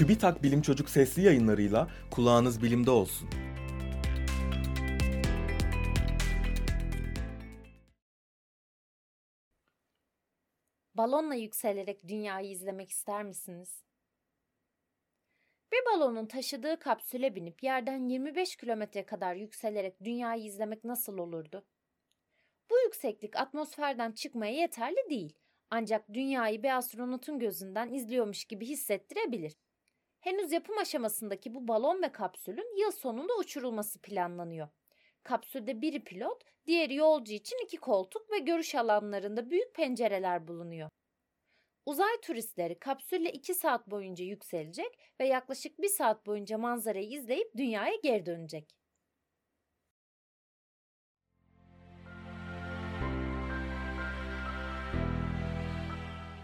TÜBİTAK Bilim Çocuk sesli yayınlarıyla kulağınız bilimde olsun. Balonla yükselerek dünyayı izlemek ister misiniz? Bir balonun taşıdığı kapsüle binip yerden 25 kilometre kadar yükselerek dünyayı izlemek nasıl olurdu? Bu yükseklik atmosferden çıkmaya yeterli değil. Ancak dünyayı bir astronotun gözünden izliyormuş gibi hissettirebilir. Henüz yapım aşamasındaki bu balon ve kapsülün yıl sonunda uçurulması planlanıyor. Kapsülde biri pilot, diğeri yolcu için iki koltuk ve görüş alanlarında büyük pencereler bulunuyor. Uzay turistleri kapsülle 2 saat boyunca yükselecek ve yaklaşık 1 saat boyunca manzarayı izleyip dünyaya geri dönecek.